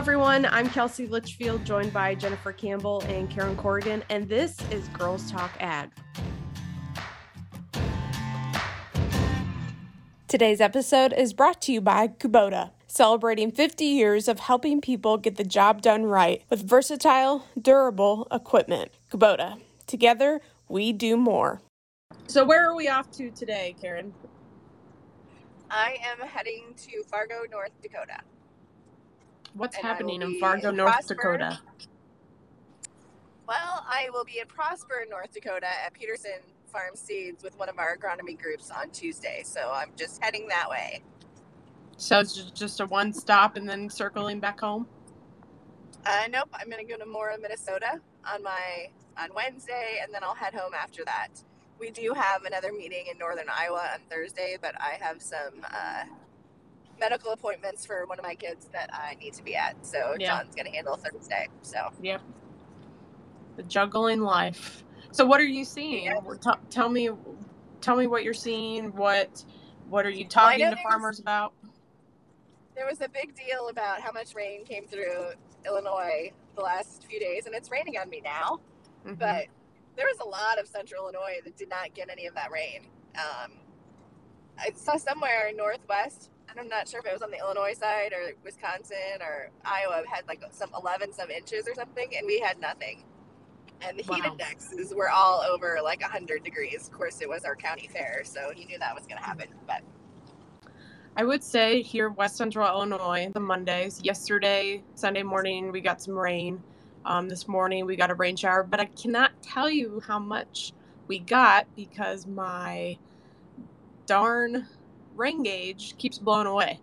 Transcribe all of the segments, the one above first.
everyone. I'm Kelsey Litchfield, joined by Jennifer Campbell and Karen Corrigan, and this is Girls Talk Ag. Today's episode is brought to you by Kubota, celebrating 50 years of helping people get the job done right with versatile, durable equipment. Kubota, together we do more. So, where are we off to today, Karen? I am heading to Fargo, North Dakota. What's and happening in Fargo, North Prosper. Dakota? Well, I will be in Prosper, North Dakota at Peterson Farm Seeds with one of our agronomy groups on Tuesday. So I'm just heading that way. So it's just a one stop and then circling back home? Uh, nope. I'm going to go to Mora, Minnesota on my on Wednesday, and then I'll head home after that. We do have another meeting in Northern Iowa on Thursday, but I have some uh, medical appointments for one of my kids that I need to be at. So yeah. John's going to handle Thursday. So yep, the juggling life. So what are you seeing? Yeah. T- tell me, tell me what you're seeing. What what are you talking well, to farmers was, about? There was a big deal about how much rain came through Illinois the last few days, and it's raining on me now. Mm-hmm. But there was a lot of central Illinois that did not get any of that rain. Um, I saw somewhere northwest I'm not sure if it was on the Illinois side or Wisconsin or Iowa had like some 11 some inches or something, and we had nothing. And the heat wow. indexes were all over like 100 degrees. Of course, it was our county fair, so he knew that was going to happen. But I would say here, West Central Illinois, the Mondays. Yesterday, Sunday morning, we got some rain. Um, this morning, we got a rain shower, but I cannot tell you how much we got because my darn rain gauge keeps blowing away.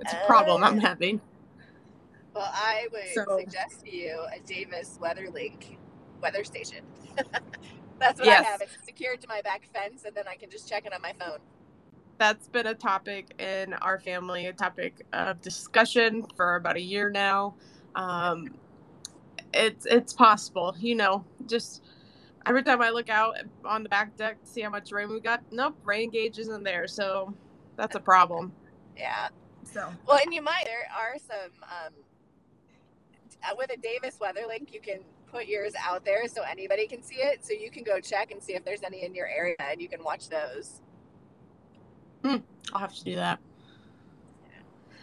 It's a problem uh, I'm having. Well, I would so, suggest to you a Davis WeatherLink weather station. That's what yes. I have. It's secured to my back fence, and then I can just check it on my phone. That's been a topic in our family, a topic of discussion for about a year now. Um, it's it's possible, you know, just every time I look out on the back deck to see how much rain we got, nope, rain gauge isn't there. So that's a problem. Yeah. So well, and you might there are some um, uh, with a Davis WeatherLink, you can put yours out there so anybody can see it. So you can go check and see if there's any in your area, and you can watch those. Hmm. I'll have to do that.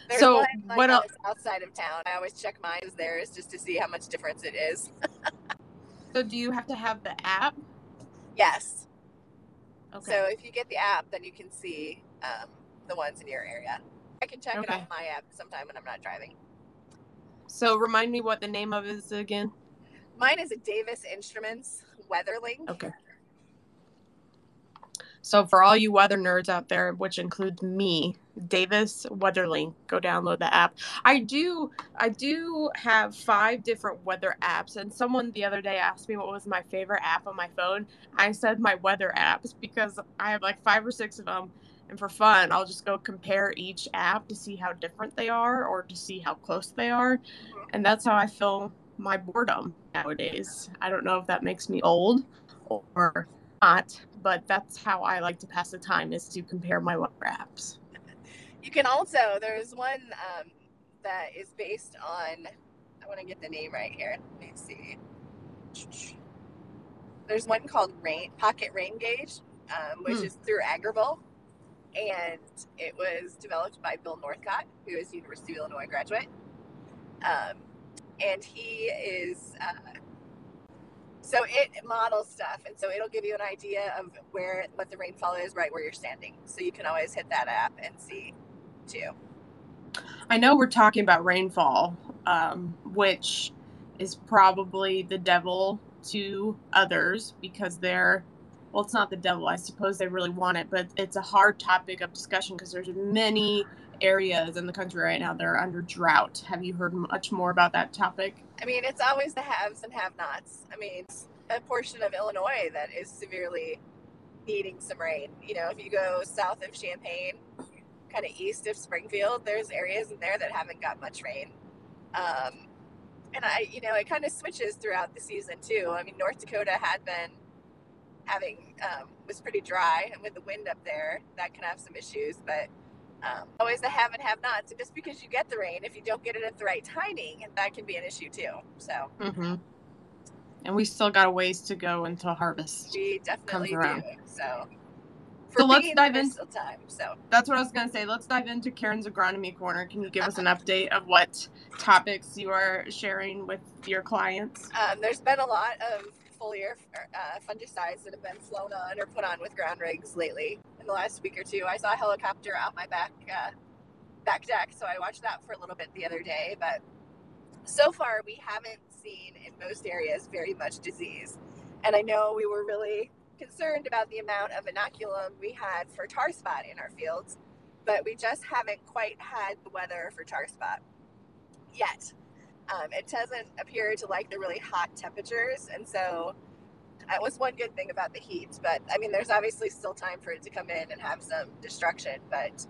There's so one, like, what else outside of town? I always check mine as theirs just to see how much difference it is. So do you have to have the app? Yes. Okay. So if you get the app, then you can see um, the ones in your area. I can check okay. it on my app sometime when I'm not driving. So remind me what the name of it is again. Mine is a Davis Instruments WeatherLink. Okay. So for all you weather nerds out there, which includes me, Davis WeatherLink, go download the app. I do I do have five different weather apps and someone the other day asked me what was my favorite app on my phone. I said my weather apps because I have like five or six of them and for fun, I'll just go compare each app to see how different they are or to see how close they are. And that's how I fill my boredom nowadays. I don't know if that makes me old or not, but that's how I like to pass the time is to compare my weather apps. You can also there's one um, that is based on. I want to get the name right here. Let me see. There's one called Rain Pocket Rain Gauge, um, which hmm. is through Agrible, and it was developed by Bill Northcott, who is a University of Illinois graduate. Um, and he is uh, so it models stuff, and so it'll give you an idea of where what the rainfall is right where you're standing. So you can always hit that app and see too. I know we're talking about rainfall, um, which is probably the devil to others because they're well it's not the devil i suppose they really want it but it's a hard topic of discussion because there's many areas in the country right now that are under drought have you heard much more about that topic I mean, it's always the haves and have nots. I mean, it's a portion of Illinois that is severely needing some rain. You know, if you go south of Champaign, kind of east of Springfield, there's areas in there that haven't got much rain. Um, and I, you know, it kind of switches throughout the season too. I mean, North Dakota had been having, um, was pretty dry, and with the wind up there, that can have some issues. But um, always the have and have nots. And just because you get the rain, if you don't get it at the right timing, that can be an issue too. So. Mm-hmm. And we still got a ways to go until harvest. We definitely do. So. So let's dive into time. So that's what I was gonna say. Let's dive into Karen's agronomy corner. Can you give us an update of what topics you are sharing with your clients? Um, there's been a lot of foliar uh, fungicides that have been flown on or put on with ground rigs lately in the last week or two. I saw a helicopter out my back uh, back deck, so I watched that for a little bit the other day. But so far, we haven't seen in most areas very much disease. And I know we were really concerned about the amount of inoculum we had for tar spot in our fields, but we just haven't quite had the weather for tar spot yet. Um, it doesn't appear to like the really hot temperatures, and so that was one good thing about the heat. But I mean, there's obviously still time for it to come in and have some destruction. But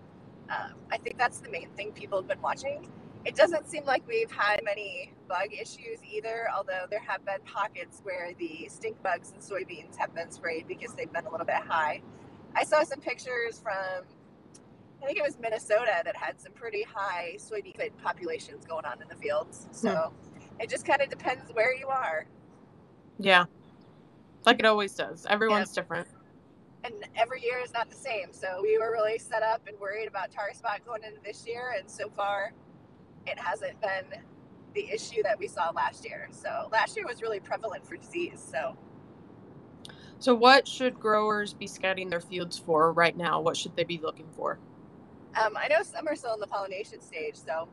um, I think that's the main thing people have been watching. It doesn't seem like we've had many bug issues either, although there have been pockets where the stink bugs and soybeans have been sprayed because they've been a little bit high. I saw some pictures from I think it was Minnesota that had some pretty high soybean populations going on in the fields. Hmm. So hmm. it just kind of depends where you are. Yeah. Like it always does. Everyone's yeah. different. And every year is not the same. So we were really set up and worried about tar spot going into this year. And so far, it hasn't been the issue that we saw last year. So last year was really prevalent for disease. So. So, what should growers be scouting their fields for right now? What should they be looking for? Um, I know some are still in the pollination stage, so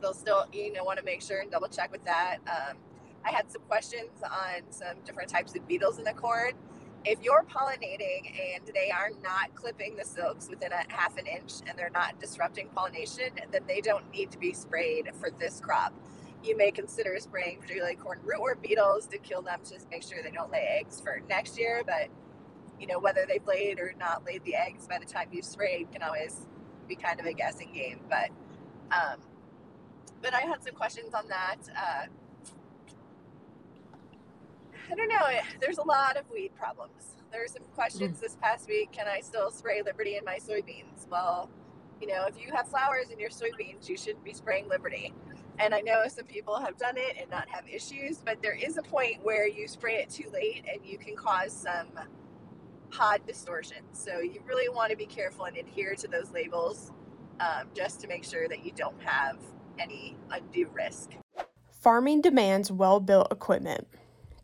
they'll still you know want to make sure and double check with that. Um, I had some questions on some different types of beetles in the corn. If you're pollinating and they are not clipping the silks within a half an inch and they're not disrupting pollination, then they don't need to be sprayed for this crop. You may consider spraying particularly corn rootworm beetles to kill them, just make sure they don't lay eggs for next year. But you know whether they've laid or not laid the eggs by the time you sprayed can always be kind of a guessing game. But um, but I had some questions on that. Uh, I don't know. There's a lot of weed problems. There are some questions mm. this past week. Can I still spray Liberty in my soybeans? Well, you know, if you have flowers in your soybeans, you shouldn't be spraying Liberty. And I know some people have done it and not have issues, but there is a point where you spray it too late and you can cause some pod distortion. So you really want to be careful and adhere to those labels um, just to make sure that you don't have any undue risk. Farming demands well built equipment.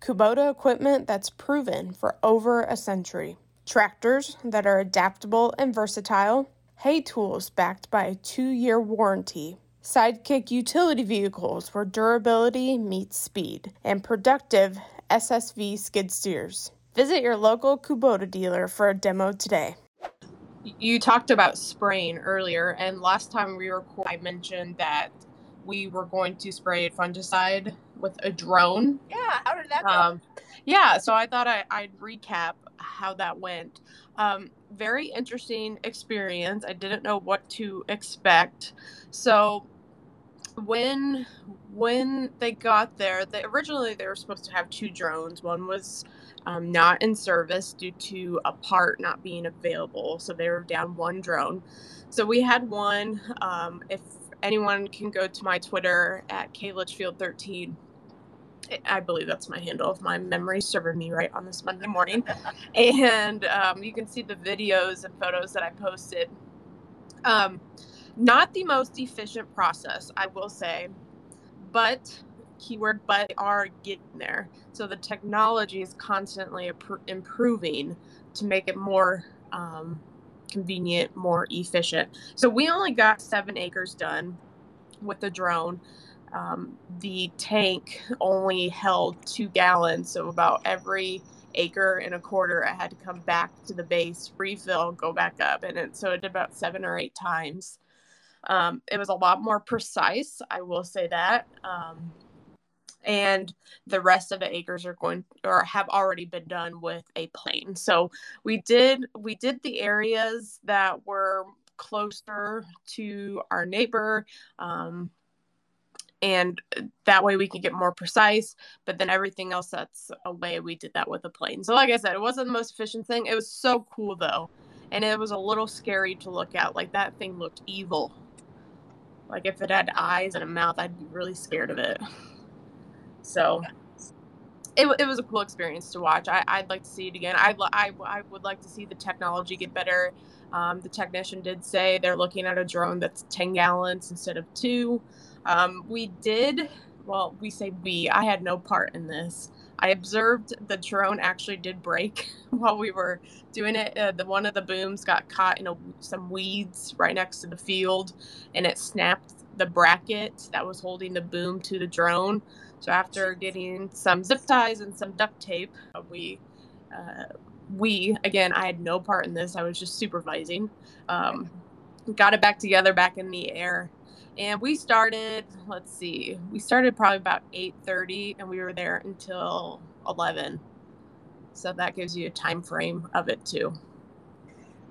Kubota equipment that's proven for over a century. Tractors that are adaptable and versatile. Hay tools backed by a two year warranty. Sidekick utility vehicles where durability meets speed. And productive SSV skid steers. Visit your local Kubota dealer for a demo today. You talked about spraying earlier, and last time we recorded, I mentioned that we were going to spray fungicide with a drone. Yeah, how did that go? Um, yeah, so I thought I, would recap how that went. Um, very interesting experience. I didn't know what to expect. So when when they got there, they originally they were supposed to have two drones. One was um, not in service due to a part not being available. So they were down one drone. So we had one. Um, if anyone can go to my Twitter at klitchfield13, I believe that's my handle if my memory serving me right on this Monday morning. and um, you can see the videos and photos that I posted. Um, not the most efficient process, I will say, but keyword, but they are getting there. So the technology is constantly improving to make it more um, convenient, more efficient. So we only got seven acres done with the drone. Um, the tank only held two gallons, so about every acre and a quarter, I had to come back to the base, refill, go back up, and it, so it did about seven or eight times. Um, it was a lot more precise, I will say that. Um, and the rest of the acres are going or have already been done with a plane. So we did we did the areas that were closer to our neighbor. Um, and that way we could get more precise but then everything else that's away we did that with a plane so like i said it wasn't the most efficient thing it was so cool though and it was a little scary to look at. Like that thing looked evil. Like if it had eyes and a mouth, I'd be really scared of it. So it, it was a cool experience to watch. I, I'd like to see it again. I, I, I would like to see the technology get better. Um, the technician did say they're looking at a drone that's 10 gallons instead of two. Um, we did, well, we say we, I had no part in this. I observed the drone actually did break while we were doing it. Uh, the one of the booms got caught in a, some weeds right next to the field, and it snapped the bracket that was holding the boom to the drone. So after getting some zip ties and some duct tape, uh, we uh, we again I had no part in this. I was just supervising. Um, got it back together, back in the air, and we started let's see we started probably about 8.30 and we were there until 11 so that gives you a time frame of it too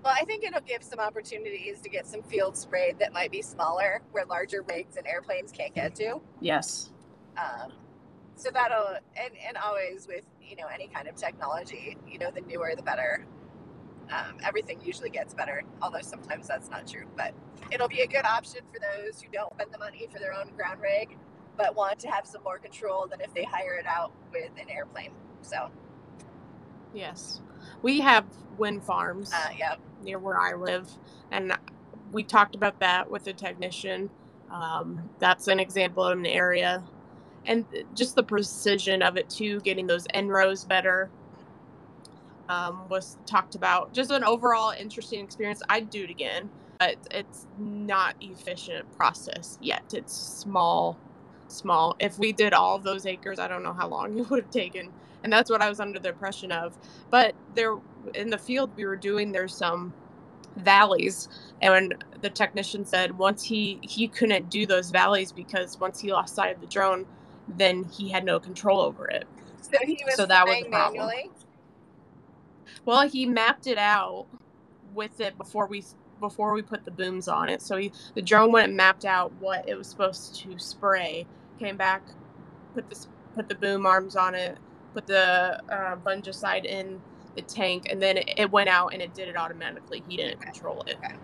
well i think it'll give some opportunities to get some field sprayed that might be smaller where larger rigs and airplanes can't get to yes um, so that'll and, and always with you know any kind of technology you know the newer the better um, everything usually gets better, although sometimes that's not true. But it'll be a good option for those who don't spend the money for their own ground rig, but want to have some more control than if they hire it out with an airplane. So, yes, we have wind farms uh, yeah. Near where I live, and we talked about that with the technician. Um, that's an example of an area, and just the precision of it too, getting those end rows better um, was talked about. Just an overall interesting experience. I'd do it again, but it's not efficient process yet. It's small, small. If we did all of those acres, I don't know how long it would have taken. And that's what I was under the impression of. But there, in the field we were doing, there's some valleys and the technician said once he he couldn't do those valleys because once he lost sight of the drone then he had no control over it so he was so that was manually well, he mapped it out with it before we before we put the booms on it. So he, the drone went and mapped out what it was supposed to spray. Came back, put the put the boom arms on it, put the uh, fungicide in the tank, and then it, it, went out and it did it automatically. He didn't control it. Okay.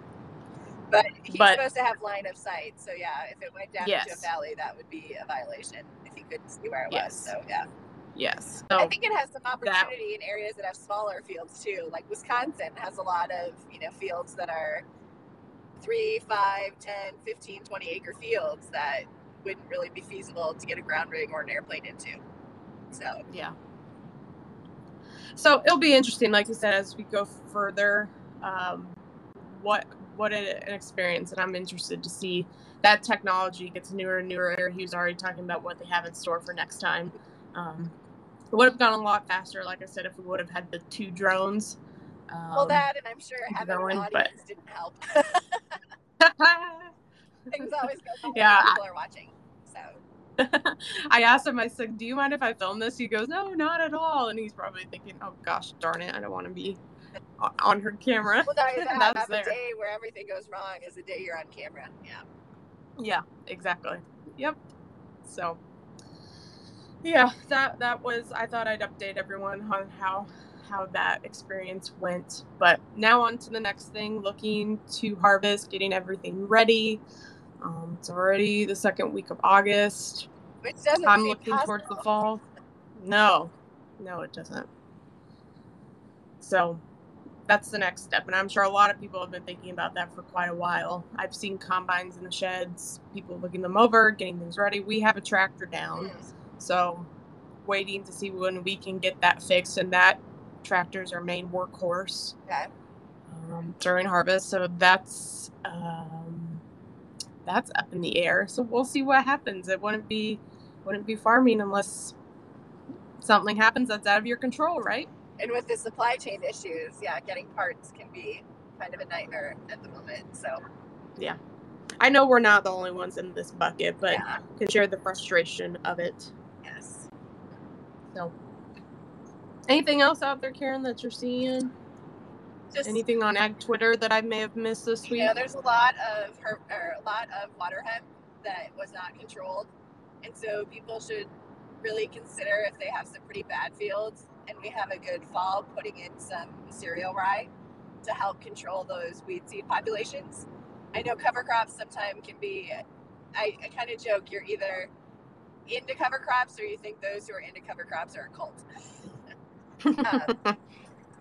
But he's but, supposed to have line of sight. So yeah, if it went down yes. into a valley, that would be a violation if he couldn't see where it yes. was. So yeah. Yes. So I think it has some opportunity that, in areas that have smaller fields too. Like Wisconsin has a lot of, you know, fields that are three, five, 10, 15, 20 acre fields that wouldn't really be feasible to get a ground rig or an airplane into. So, yeah. So it'll be interesting, like you said, as we go further, um, what what an experience, and I'm interested to see that technology gets newer and newer. He was already talking about what they have in store for next time. Um, it would have gone a lot faster, like I said, if we would have had the two drones. Um, well, that and I'm sure having going, an audience but... didn't help. Things always go yeah, people are watching. So I asked him, I said, Do you mind if I film this? He goes, No, not at all. And he's probably thinking, Oh gosh, darn it, I don't want to be on her camera. Well, that, that's there. day where everything goes wrong is the day you're on camera. Yeah. Yeah, exactly. Yep. So yeah that that was i thought i'd update everyone on how how that experience went but now on to the next thing looking to harvest getting everything ready um, it's already the second week of august. Which doesn't i'm looking possible. towards the fall. No. No it doesn't. So that's the next step and i'm sure a lot of people have been thinking about that for quite a while. I've seen combines in the sheds people looking them over getting things ready. We have a tractor down so, waiting to see when we can get that fixed, and that tractor is our main workhorse. Okay. um, during harvest. So that's um, that's up in the air. So we'll see what happens. It wouldn't be wouldn't be farming unless something happens that's out of your control, right? And with the supply chain issues, yeah, getting parts can be kind of a nightmare at the moment. So yeah. I know we're not the only ones in this bucket, but yeah. can share the frustration of it. Yes. So, anything else out there, Karen, that you're seeing? Just anything on ag Twitter that I may have missed this week? Yeah, there's a lot of her, or a lot of water hemp that was not controlled, and so people should really consider if they have some pretty bad fields and we have a good fall, putting in some cereal rye to help control those weed seed populations. I know cover crops sometimes can be, I, I kind of joke, you're either into cover crops or you think those who are into cover crops are a cult. um,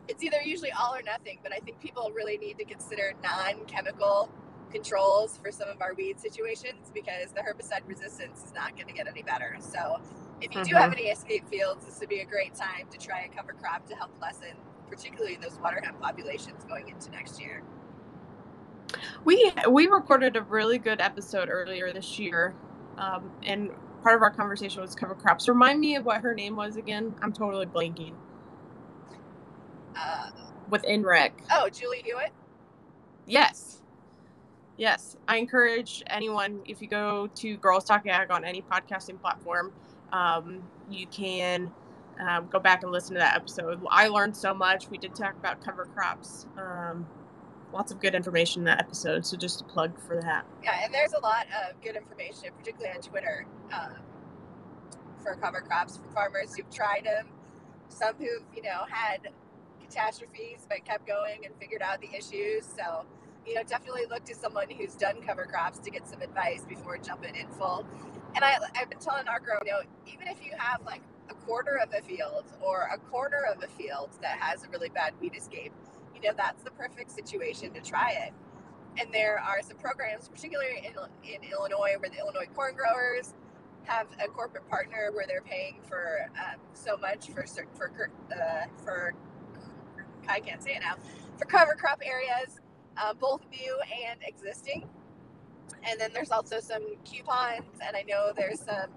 it's either usually all or nothing, but I think people really need to consider non chemical controls for some of our weed situations because the herbicide resistance is not going to get any better. So, if you mm-hmm. do have any escape fields, this would be a great time to try a cover crop to help lessen, particularly those water hemp populations going into next year. We we recorded a really good episode earlier this year, um, and part of our conversation was cover crops. Remind me of what her name was again. I'm totally blanking. Uh, With NREC. Oh, Julie Hewitt. Yes. Yes, I encourage anyone if you go to Girls Talk Ag on any podcasting platform, um, you can um, go back and listen to that episode. I learned so much. We did talk about cover crops. Um, lots of good information in that episode. So just a plug for that. Yeah, and there's a lot of good information, particularly on Twitter, um, for cover crops for farmers who've tried them, some who've you know had catastrophes but kept going and figured out the issues. So you know, definitely look to someone who's done cover crops to get some advice before jumping in full. And I, I've been telling our grow, you know, even if you have like a quarter of a field or a corner of a field that has a really bad weed escape, you know, that's the perfect situation to try it. And there are some programs, particularly in, in Illinois, where the Illinois corn growers have a corporate partner where they're paying for um, so much for for uh, for I can't say it now for cover crop areas uh, both new and existing. And then there's also some coupons, and I know there's some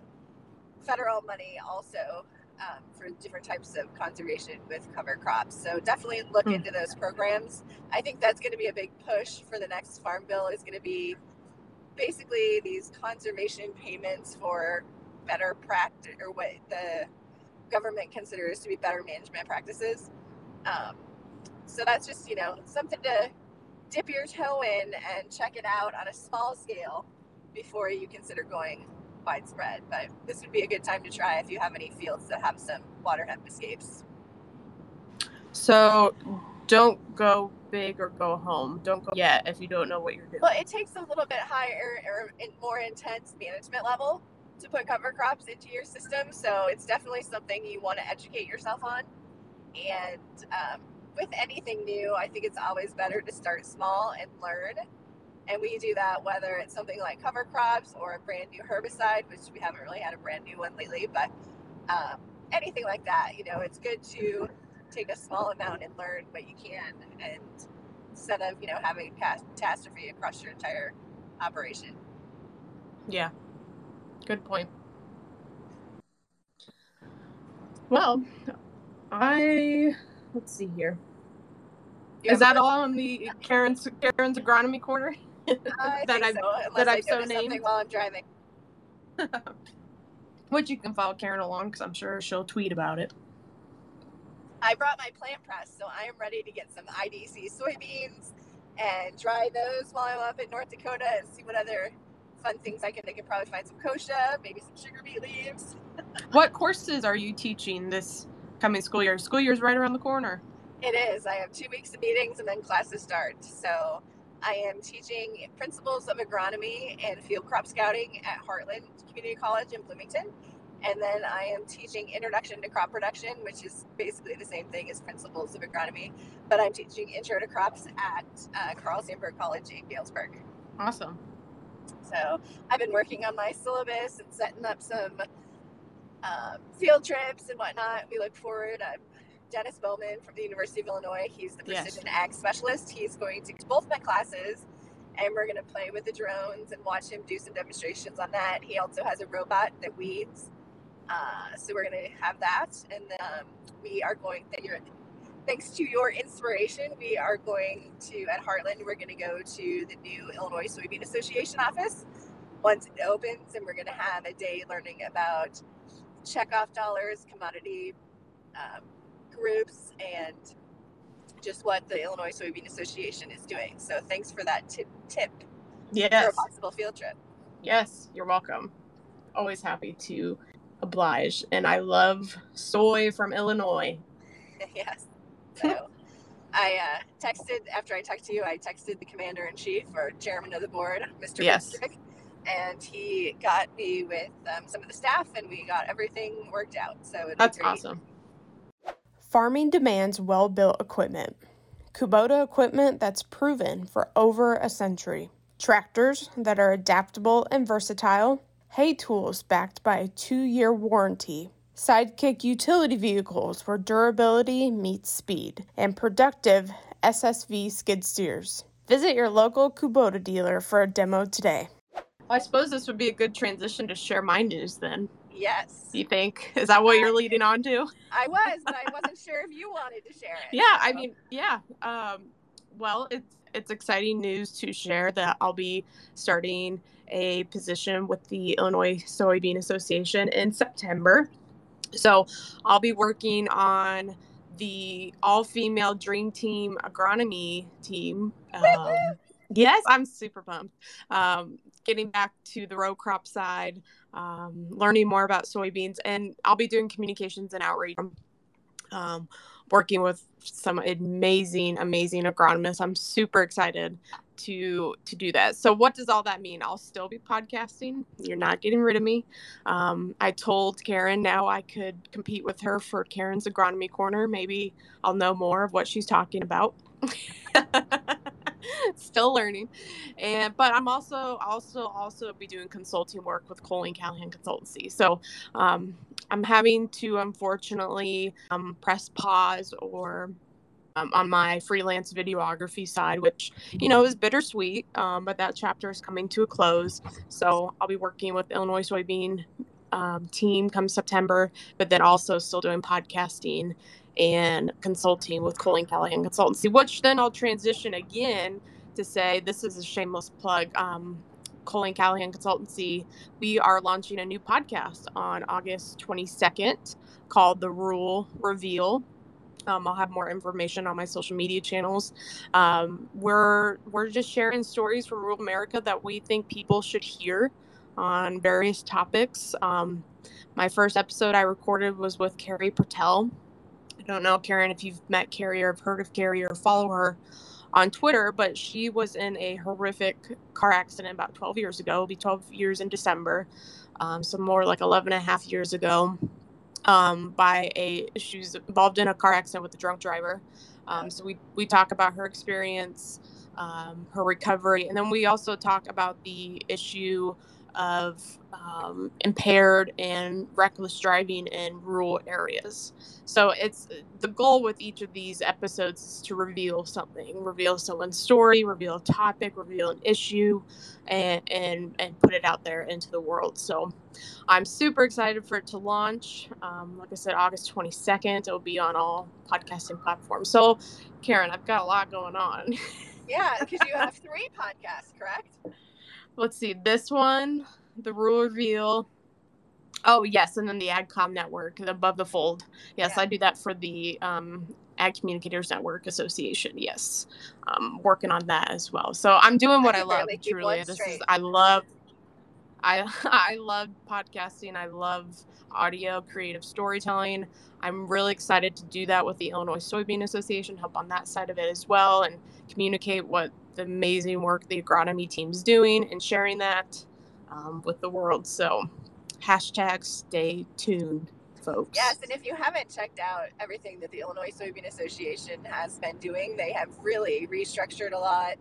federal money also um, for different types of conservation with cover crops. So definitely look mm. into those programs. I think that's going to be a big push for the next farm bill. Is going to be basically these conservation payments for better practice or what the government considers to be better management practices. Um, so that's just you know something to dip your toe in and check it out on a small scale before you consider going widespread. But this would be a good time to try if you have any fields that have some water hemp escapes. So don't go big or go home. Don't go yet if you don't know what you're doing. Well, it takes a little bit higher or more intense management level to put cover crops into your system. So it's definitely something you want to educate yourself on. And um, with anything new, I think it's always better to start small and learn. And we do that whether it's something like cover crops or a brand new herbicide, which we haven't really had a brand new one lately, but um, anything like that. You know, it's good to take a small amount and learn what you can, and instead of you know having a catastrophe across your entire operation. Yeah, good point. Well, I let's see here. Is that all in the Karen's Karen's agronomy corner? that I've so, that I've so named while I'm driving. Which you can follow Karen along because I'm sure she'll tweet about it. I brought my plant press, so I am ready to get some IDC soybeans and dry those while I'm up in North Dakota and see what other fun things I can. I can probably find some kochia, maybe some sugar beet leaves. what courses are you teaching this coming school year. School year is right around the corner. It is. I have two weeks of meetings and then classes start. So I am teaching principles of agronomy and field crop scouting at Heartland Community College in Bloomington. And then I am teaching introduction to crop production, which is basically the same thing as principles of agronomy. But I'm teaching intro to crops at uh, Carl Sandburg College in Galesburg. Awesome. So I've been working on my syllabus and setting up some um, field trips and whatnot. We look forward. I'm Dennis Bowman from the University of Illinois. He's the precision yes. ag specialist. He's going to both my classes, and we're going to play with the drones and watch him do some demonstrations on that. He also has a robot that weeds. Uh, so we're going to have that, and um, we are going. Thanks to your inspiration, we are going to at Heartland. We're going to go to the new Illinois Soybean Association office once it opens, and we're going to have a day learning about checkoff dollars, commodity um, groups, and just what the Illinois Soybean Association is doing. So thanks for that tip, tip yes. for a possible field trip. Yes, you're welcome. Always happy to oblige. And I love soy from Illinois. yes. So I uh, texted after I talked to you. I texted the commander in chief or chairman of the board, Mr. Yes. Fitzgerald, and he got me with um, some of the staff, and we got everything worked out. So it'll That's great. awesome. Farming demands well built equipment. Kubota equipment that's proven for over a century. Tractors that are adaptable and versatile. Hay tools backed by a two year warranty. Sidekick utility vehicles where durability meets speed. And productive SSV skid steers. Visit your local Kubota dealer for a demo today. I suppose this would be a good transition to share my news then. Yes, You think? Is that what you're leading on to? I was, but I wasn't sure if you wanted to share it. Yeah, I mean, yeah. Um, well, it's it's exciting news to share that I'll be starting a position with the Illinois Soybean Association in September. So I'll be working on the all female dream team agronomy team. Um, yes, I'm super pumped. Um, getting back to the row crop side, um, learning more about soybeans, and I'll be doing communications and outreach. Um, working with some amazing, amazing agronomists. I'm super excited to to do that. So, what does all that mean? I'll still be podcasting. You're not getting rid of me. Um, I told Karen now I could compete with her for Karen's agronomy corner. Maybe I'll know more of what she's talking about. still learning. And but i'm also also also be doing consulting work with colleen callahan consultancy. So um, i'm having to unfortunately um, press pause or um, on my freelance videography side which you know is bittersweet um, but that chapter is coming to a close. So i'll be working with illinois soybean um, team come september but then also still doing podcasting and consulting with Colleen Callahan Consultancy, which then I'll transition again to say this is a shameless plug. Um, Colleen Callahan Consultancy, we are launching a new podcast on August 22nd called The Rural Reveal. Um, I'll have more information on my social media channels. Um, we're we're just sharing stories from rural America that we think people should hear on various topics. Um, my first episode I recorded was with Carrie Patel. I don't know, Karen, if you've met Carrie or have heard of Carrie or follow her on Twitter, but she was in a horrific car accident about 12 years ago. It'll be 12 years in December. Um, so more like 11 and a half years ago um, by a, she was involved in a car accident with a drunk driver. Um, so we, we talk about her experience, um, her recovery, and then we also talk about the issue of um, impaired and reckless driving in rural areas. So it's the goal with each of these episodes is to reveal something, reveal someone's story, reveal a topic, reveal an issue, and and and put it out there into the world. So I'm super excited for it to launch. Um, like I said, August 22nd. It'll be on all podcasting platforms. So, Karen, I've got a lot going on. Yeah, because you have three podcasts, correct? Let's see this one the rural reveal oh yes and then the agcom network above the fold yes Yeah. i do that for the um, ag communicators network association yes um, working on that as well so i'm doing what I i, love truly this is i love I I love podcasting. I love audio creative storytelling. I'm really excited to do that with the Illinois Soybean Association, help on that side of it as well, and communicate what the amazing work the agronomy team's doing and sharing that um, with the world. So, hashtag stay tuned, folks. Yes, and if you haven't checked out everything that the Illinois Soybean Association has been doing, they have really restructured a lot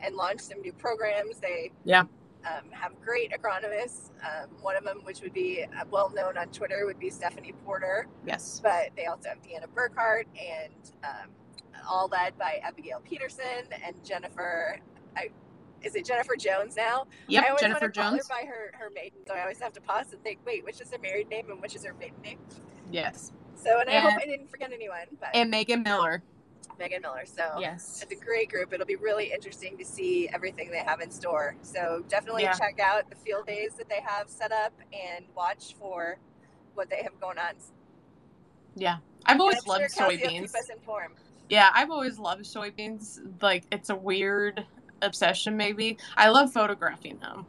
and launched some new programs. They Yeah. um, have great agronomists. Um, one of them, which would be uh, well known on Twitter, would be Stephanie Porter. Yes. But they also have Deanna Burkhart and um, all led by Abigail Peterson and Jennifer. I, is it Jennifer Jones now? Yep. I always Jennifer want to call Jones. her by her, her maiden, so I always have to pause and think, wait, which is her married name and which is her maiden name? Yes. So, and I hope I didn't forget anyone, but And Megan Miller. Megan Miller. So, Yes. it's a great group. It'll be really interesting to see everything they have in store. So, definitely Yeah. check out the field days that they have set up and watch for what they have going on. Yeah. I've always loved sure soybeans. keep us informed. Yeah, I've always loved soybeans. Like it's a weird obsession, maybe. I love photographing them,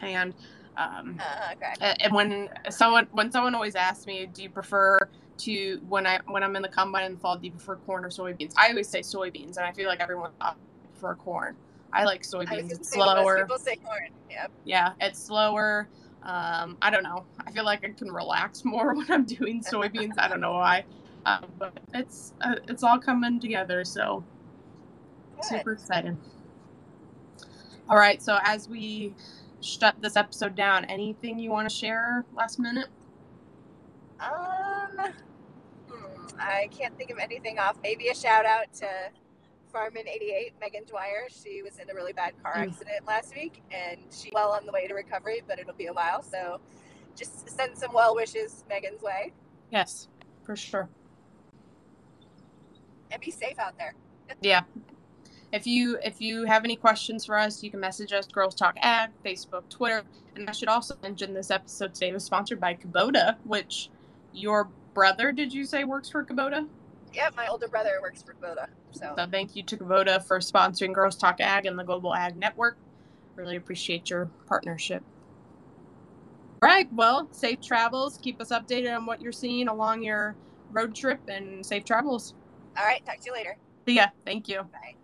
and um, Uh, okay. and when someone when someone always asks me, do you prefer to when I when I'm in the combine in the fall, do you prefer corn or soybeans? I always say soybeans, and I feel like everyone for corn. I like soybeans. it's slower. People say corn. Yep. Yeah, it's slower. Um, I don't know. I feel like I can relax more when I'm doing soybeans. I don't know why, um, but it's uh, it's all coming together. So Good. super excited. All right. So as we shut this episode down, anything you want to share last minute? Um, I can't think of anything off. Maybe a shout out to Farman 88, Megan Dwyer. She was in a really bad car mm. accident last week and she's well on the way to recovery, but it'll be a while. So just send some well wishes Megan's way. Yes, for sure. And be safe out there. yeah. If you if you have any questions for us, you can message us Girls Talk Ag, Facebook, Twitter. And I should also mention this episode today was sponsored by Kubota, which your brother, did you say works for Kubota? Yeah, my older brother works for Kubota. So. so thank you to Kubota for sponsoring Girls Talk Ag and the Global Ag Network. Really appreciate your partnership. All right, well, safe travels. Keep us updated on what you're seeing along your road trip and safe travels. All right, talk to you later. See ya. Thank you. Bye.